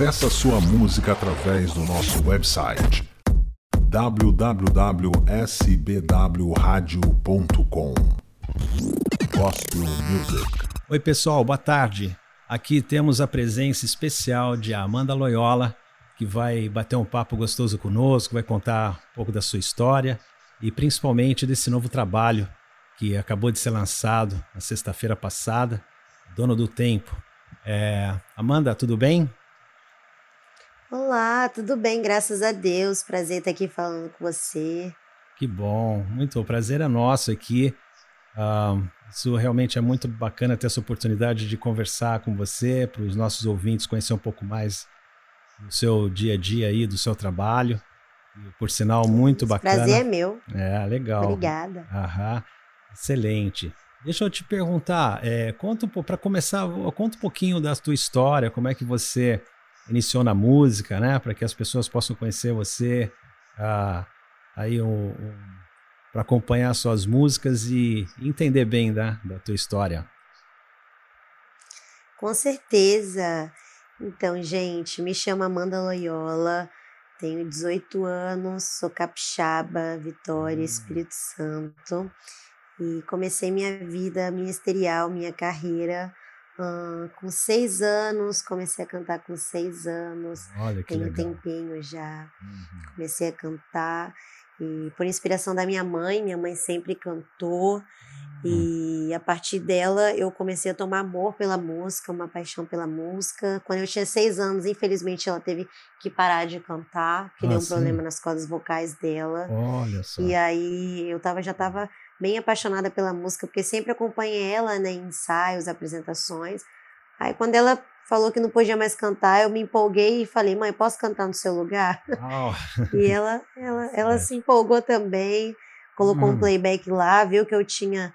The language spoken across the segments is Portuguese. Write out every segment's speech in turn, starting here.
Peça sua música através do nosso website www.sbwradio.com Gospel Music. Oi, pessoal, boa tarde. Aqui temos a presença especial de Amanda Loyola, que vai bater um papo gostoso conosco, vai contar um pouco da sua história e principalmente desse novo trabalho que acabou de ser lançado na sexta-feira passada, Dono do Tempo. É... Amanda, tudo bem? Olá, tudo bem, graças a Deus. Prazer estar aqui falando com você. Que bom, muito o prazer é nosso aqui. Uh, isso realmente é muito bacana ter essa oportunidade de conversar com você, para os nossos ouvintes conhecer um pouco mais do seu dia a dia aí, do seu trabalho. E, por sinal, muito bacana. Prazer é meu. É, legal. Obrigada. Aham, excelente. Deixa eu te perguntar, é, conta para começar, conta um pouquinho da tua história, como é que você iniciou na música, né? Para que as pessoas possam conhecer você, ah, aí um, um, para acompanhar suas músicas e entender bem da, da tua história. Com certeza. Então, gente, me chamo Amanda Loyola, tenho 18 anos, sou capixaba, Vitória, hum. Espírito Santo, e comecei minha vida ministerial, minha carreira Uh, com seis anos, comecei a cantar com seis anos. Olha que Tenho legal. tempinho já. Uhum. Comecei a cantar. E por inspiração da minha mãe, minha mãe sempre cantou. Uhum. E a partir dela eu comecei a tomar amor pela música, uma paixão pela música. Quando eu tinha seis anos, infelizmente ela teve que parar de cantar, porque ah, deu um sim? problema nas cordas vocais dela. Olha só. E aí eu tava, já estava bem apaixonada pela música, porque sempre acompanhei ela né, em ensaios, apresentações. Aí quando ela falou que não podia mais cantar, eu me empolguei e falei, mãe, posso cantar no seu lugar? Oh. e ela, ela, ela se empolgou também, colocou hum. um playback lá, viu que eu tinha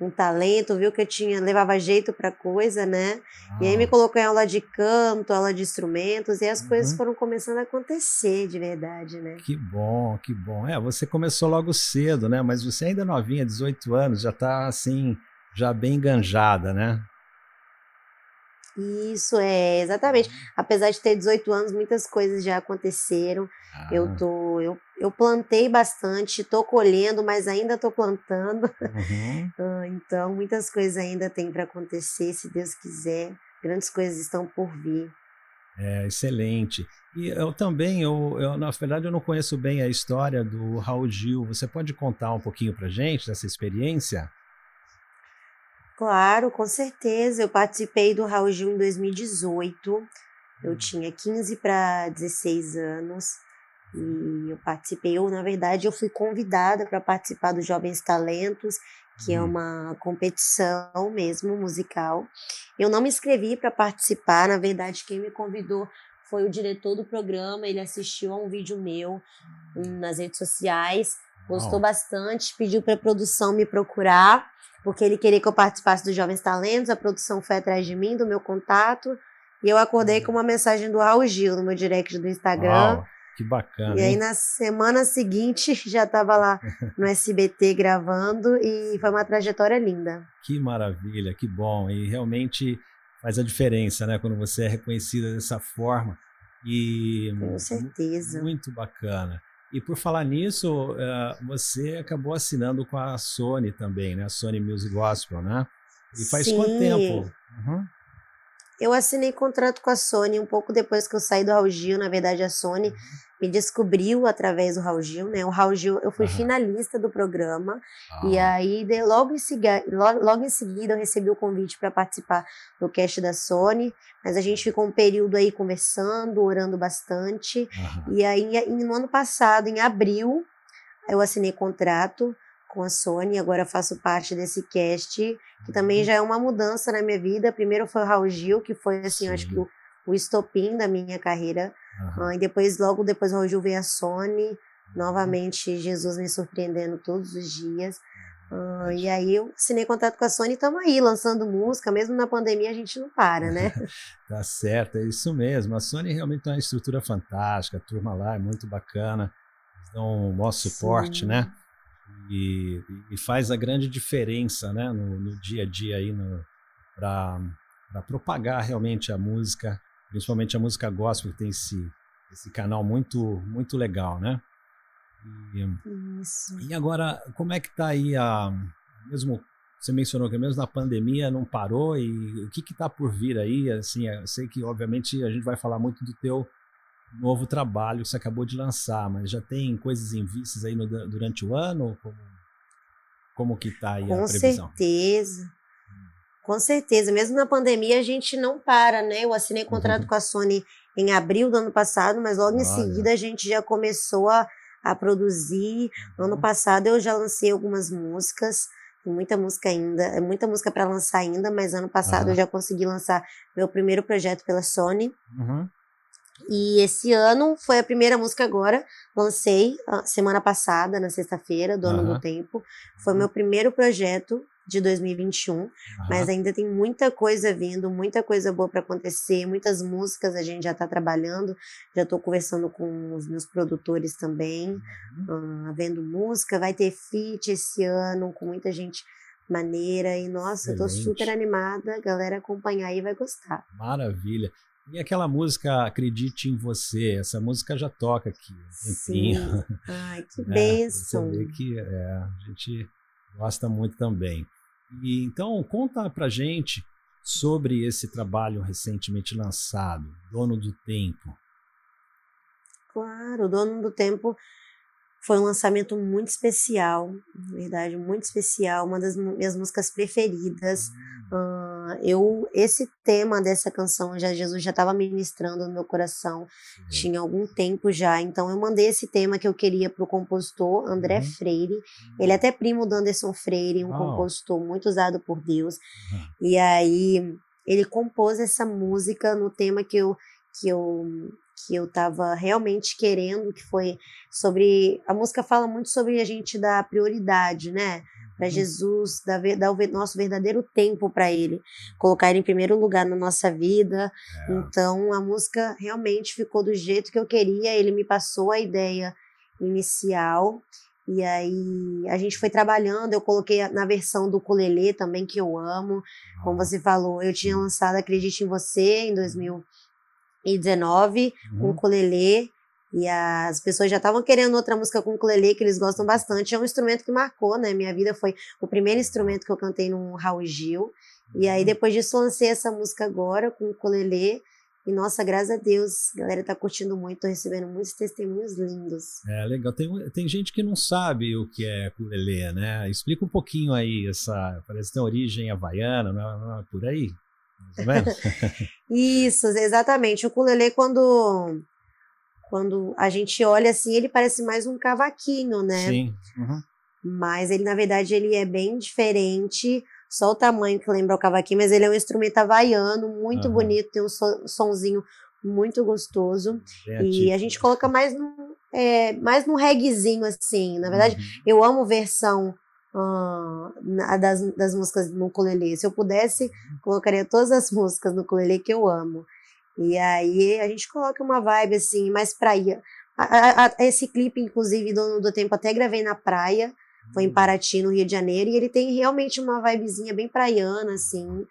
um talento, viu que eu tinha levava jeito para coisa, né? Ah. E aí me colocou em aula de canto, aula de instrumentos e as uhum. coisas foram começando a acontecer de verdade, né? Que bom, que bom. É, você começou logo cedo, né? Mas você ainda novinha, 18 anos, já tá assim, já bem enganjada, né? Isso, é, exatamente. Apesar de ter 18 anos, muitas coisas já aconteceram. Ah. Eu tô, eu, eu plantei bastante, tô colhendo, mas ainda tô plantando. Uhum. então, muitas coisas ainda tem para acontecer, se Deus quiser. Grandes coisas estão por vir. É, excelente. E eu também, eu, eu, na verdade, eu não conheço bem a história do Raul Gil. Você pode contar um pouquinho pra gente dessa experiência? Claro, com certeza. Eu participei do Raul Gil em 2018. Eu tinha 15 para 16 anos e eu participei. Eu, na verdade, eu fui convidada para participar do Jovens Talentos, que é uma competição mesmo musical. Eu não me inscrevi para participar, na verdade, quem me convidou foi o diretor do programa. Ele assistiu a um vídeo meu nas redes sociais, gostou oh. bastante, pediu para a produção me procurar porque ele queria que eu participasse dos Jovens Talentos, a produção foi atrás de mim, do meu contato, e eu acordei com uma mensagem do Raul Gil no meu direct do Instagram. Uau, que bacana. E aí hein? na semana seguinte já estava lá no SBT gravando e foi uma trajetória linda. Que maravilha, que bom. E realmente faz a diferença, né, quando você é reconhecida dessa forma. E com certeza. Muito bacana. E por falar nisso, uh, você acabou assinando com a Sony também, né? A Sony Music Gospel, né? E faz Sim. quanto tempo? Uhum. Eu assinei contrato com a Sony um pouco depois que eu saí do Raul Gil. Na verdade, a Sony uhum. me descobriu através do Raul Gil, né? O Raul Gil, eu fui uhum. finalista do programa. Ah. E aí, de, logo, em seguida, logo, logo em seguida, eu recebi o convite para participar do cast da Sony. Mas a gente ficou um período aí conversando, orando bastante. E aí, no ano passado, em abril, eu assinei contrato com a Sony, agora faço parte desse cast, que também uhum. já é uma mudança na minha vida. Primeiro foi o Raul Gil, que foi assim, acho que o, o estopim da minha carreira. Uhum. e depois, logo depois, o Raul Gil veio a Sony. Uhum. Novamente, Jesus me surpreendendo todos os dias. Uh, e aí eu assinei contato com a Sony e estamos aí, lançando música, mesmo na pandemia a gente não para, né? tá certo, é isso mesmo. A Sony realmente tem uma estrutura fantástica, a turma lá é muito bacana, eles dão um maior suporte, Sim. né? E, e, faz a grande diferença né, no, no dia a dia aí para propagar realmente a música principalmente a música gospel, que tem esse, esse canal muito, muito legal, né? E, Isso. e agora, como é que tá aí a. Mesmo você mencionou que mesmo na pandemia não parou e o que está por vir aí? Assim, eu sei que obviamente a gente vai falar muito do teu novo trabalho que você acabou de lançar, mas já tem coisas em vistas aí no, durante o ano? Como, como que está aí Com a previsão? Com certeza. Com certeza. Mesmo na pandemia a gente não para, né? Eu assinei contrato uhum. com a Sony em abril do ano passado, mas logo Olha. em seguida a gente já começou a, a produzir. No ano uhum. passado eu já lancei algumas músicas. Tem muita música ainda, é muita música para lançar ainda, mas ano passado uhum. eu já consegui lançar meu primeiro projeto pela Sony. Uhum. E esse ano foi a primeira música agora, lancei semana passada, na sexta-feira, Dono uhum. do Tempo. Foi meu primeiro projeto de 2021, uhum. mas ainda tem muita coisa vindo, muita coisa boa para acontecer, muitas músicas a gente já está trabalhando, já estou conversando com os meus produtores também, uhum. uh, vendo música, vai ter feat esse ano com muita gente maneira e nossa, Excelente. eu tô super animada, galera acompanhar aí vai gostar. Maravilha. E aquela música Acredite em Você, essa música já toca aqui. Sim. Ai, que né? bênção. Você vê que é, a gente gosta muito também. E, então, conta pra gente sobre esse trabalho recentemente lançado, Dono do Tempo. Claro, Dono do Tempo foi um lançamento muito especial, na verdade, muito especial, uma das minhas músicas preferidas. Uh, eu esse tema dessa canção já Jesus já estava ministrando no meu coração uhum. tinha algum tempo já então eu mandei esse tema que eu queria para o compositor André uhum. Freire ele é até primo do Anderson Freire um compositor muito usado por Deus uhum. e aí ele compôs essa música no tema que eu que eu que eu estava realmente querendo, que foi sobre. A música fala muito sobre a gente dar prioridade, né? Para uhum. Jesus, dar, dar, o nosso verdadeiro tempo para Ele, colocar Ele em primeiro lugar na nossa vida. É. Então a música realmente ficou do jeito que eu queria, ele me passou a ideia inicial. E aí a gente foi trabalhando, eu coloquei na versão do ukulele também, que eu amo. Como você falou, eu tinha lançado Acredite em Você em 2000 2019 uhum. com ukulele. E as pessoas já estavam querendo outra música com ukulele, que eles gostam bastante. É um instrumento que marcou, né? Minha vida foi o primeiro instrumento que eu cantei no Raul Gil. E aí, uhum. depois disso, lancei essa música agora com o ukulele. E, nossa, graças a Deus, a galera tá curtindo muito, tô recebendo muitos testemunhos lindos. É, legal. Tem, tem gente que não sabe o que é ukulele, né? Explica um pouquinho aí, essa, parece que tem origem havaiana, não é, não é por aí? Isso, exatamente. O ukulele, quando, quando a gente olha assim, ele parece mais um cavaquinho, né? Sim. Uhum. Mas ele, na verdade, ele é bem diferente. Só o tamanho que lembra o cavaquinho, mas ele é um instrumento havaiano, muito uhum. bonito, tem um, so, sonzinho muito gostoso. E a gente coloca mais no, é, mais no reggaezinho, assim. Na verdade, uhum. eu amo versão uh, das, das músicas no ukulele. Se eu pudesse, colocaria todas as músicas no ukulele que eu amo. E aí a gente coloca uma vibe assim, mais praia. A, a, esse clipe, inclusive, do, do tempo, até gravei na praia. Foi em hum. Paraty, no Rio de Janeiro, e ele tem realmente uma vibezinha bem praiana, assim.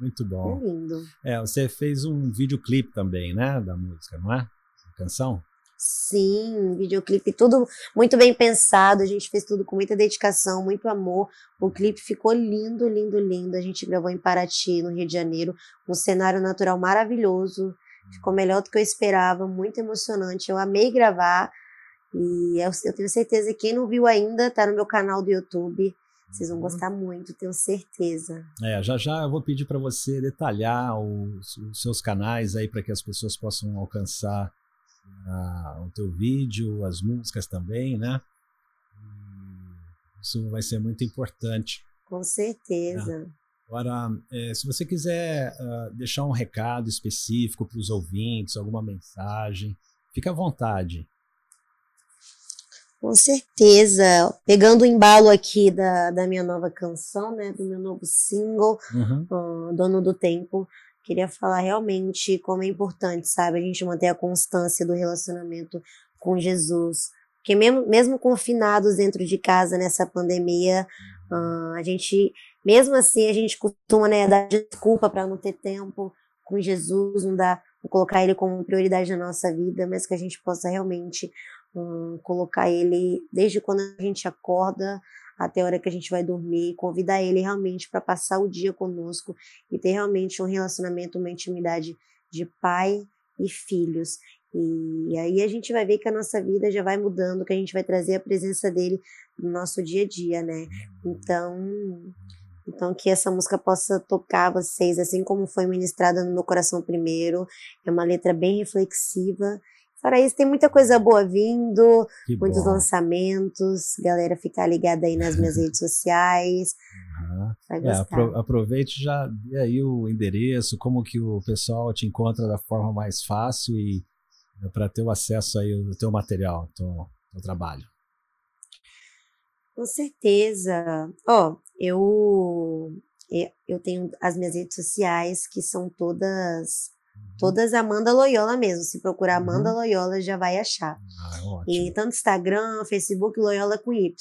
Muito bom. É lindo. É, você fez um videoclipe também, né, da música, não é? A canção? Sim, videoclipe, tudo muito bem pensado. A gente fez tudo com muita dedicação, muito amor. O clipe ficou lindo, lindo, lindo. A gente gravou em Paraty, no Rio de Janeiro, um cenário natural maravilhoso. Ficou melhor do que eu esperava, muito emocionante. Eu amei gravar e eu, eu tenho certeza que quem não viu ainda tá no meu canal do YouTube. Vocês vão uhum. gostar muito, tenho certeza. É, já já eu vou pedir para você detalhar os, os seus canais aí para que as pessoas possam alcançar o teu vídeo, as músicas também, né? isso vai ser muito importante. Com certeza. Né? Agora, é, se você quiser uh, deixar um recado específico para os ouvintes, alguma mensagem, fique à vontade. Com certeza. Pegando o embalo aqui da, da minha nova canção, né, do meu novo single, uhum. uh, Dono do Tempo, Queria falar realmente como é importante, sabe, a gente manter a constância do relacionamento com Jesus. Porque mesmo, mesmo confinados dentro de casa nessa pandemia, uh, a gente, mesmo assim, a gente costuma né, dar desculpa para não ter tempo com Jesus, não dá colocar ele como prioridade na nossa vida, mas que a gente possa realmente um, colocar ele desde quando a gente acorda até a hora que a gente vai dormir, convidar ele realmente para passar o dia conosco e ter realmente um relacionamento, uma intimidade de pai e filhos. E aí a gente vai ver que a nossa vida já vai mudando, que a gente vai trazer a presença dele no nosso dia a dia, né? Uhum. Então, então, que essa música possa tocar vocês, assim como foi ministrada no meu coração primeiro. É uma letra bem reflexiva. Fora isso, tem muita coisa boa vindo, que muitos bom. lançamentos. Galera, ficar ligada aí nas minhas redes sociais. Uhum. Vai é, apro aproveite já dê aí o endereço, como que o pessoal te encontra da forma mais fácil e é, para ter o acesso aí ao teu material, ao teu, teu trabalho. Com certeza. Ó, oh, eu eu tenho as minhas redes sociais que são todas uhum. todas Amanda Loyola mesmo. Se procurar uhum. Amanda Loyola já vai achar. Ah, é e tanto Instagram, Facebook Loyola com Y.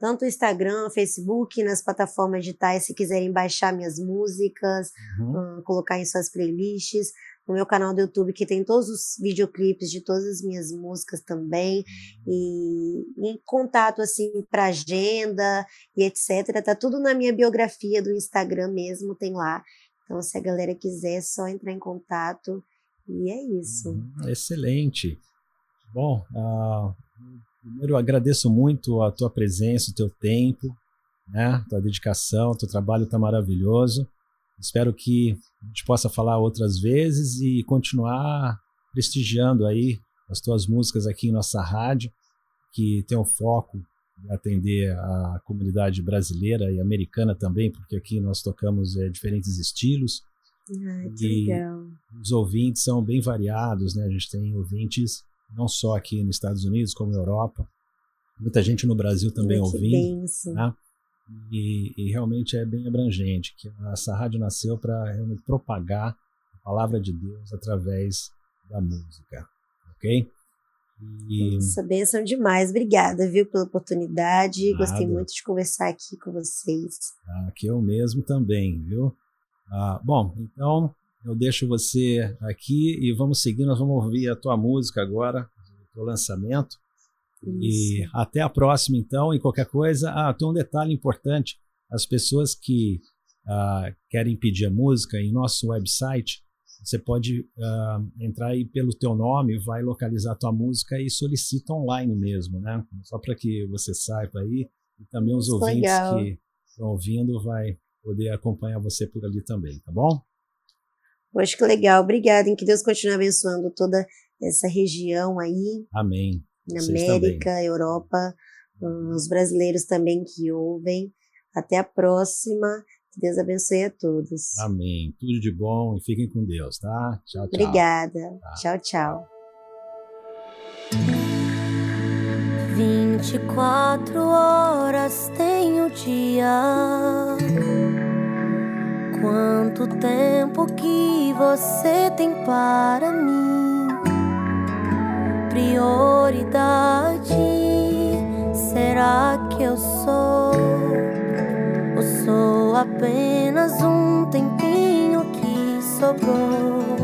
Tanto Instagram, Facebook, nas plataformas digitais, se quiserem baixar minhas músicas, uhum. colocar em suas playlists no meu canal do YouTube, que tem todos os videoclipes de todas as minhas músicas também, e em contato, assim, para agenda e etc. Tá tudo na minha biografia do Instagram mesmo, tem lá. Então, se a galera quiser, é só entrar em contato. E é isso. Uhum, excelente. Bom, uh, primeiro eu agradeço muito a tua presença, o teu tempo, né? tua dedicação, teu trabalho está maravilhoso. Espero que a gente possa falar outras vezes e continuar prestigiando aí as tuas músicas aqui em nossa rádio, que tem o foco de atender a comunidade brasileira e americana também, porque aqui nós tocamos é, diferentes estilos. Ah, e legal. os ouvintes são bem variados, né? A gente tem ouvintes não só aqui nos Estados Unidos, como na Europa. Muita gente no Brasil também ouvindo. Né? E, e, realmente é bem abrangente, que essa rádio nasceu para realmente propagar a palavra de Deus através da música, ok? E... Nossa, bênção demais. Obrigada, viu, pela oportunidade. Nada. Gostei muito de conversar aqui com vocês. Ah, que eu mesmo também, viu? Ah, bom, então eu deixo você aqui e vamos seguir. Nós vamos ouvir a tua música agora, o lançamento. E até a próxima, então. E qualquer coisa. Ah, tem um detalhe importante: as pessoas que ah, querem pedir a música em nosso website, você pode ah, entrar aí pelo teu nome, vai localizar a tua música e solicita online mesmo, né? Só para que você saiba aí. E também os ouvintes que estão ouvindo vai poder acompanhar você por ali também, tá bom? Poxa, que legal. Obrigada. Que Deus continue abençoando toda essa região aí. Amém na América, também. Europa, os brasileiros também que ouvem. Até a próxima. Que Deus abençoe a todos. Amém. Tudo de bom e fiquem com Deus, tá? Tchau, tchau. Obrigada. Tá. Tchau, tchau. 24 horas tem o dia. Quanto tempo que você tem para mim? Prioridade? Será que eu sou? Ou sou apenas um tempinho que sobrou?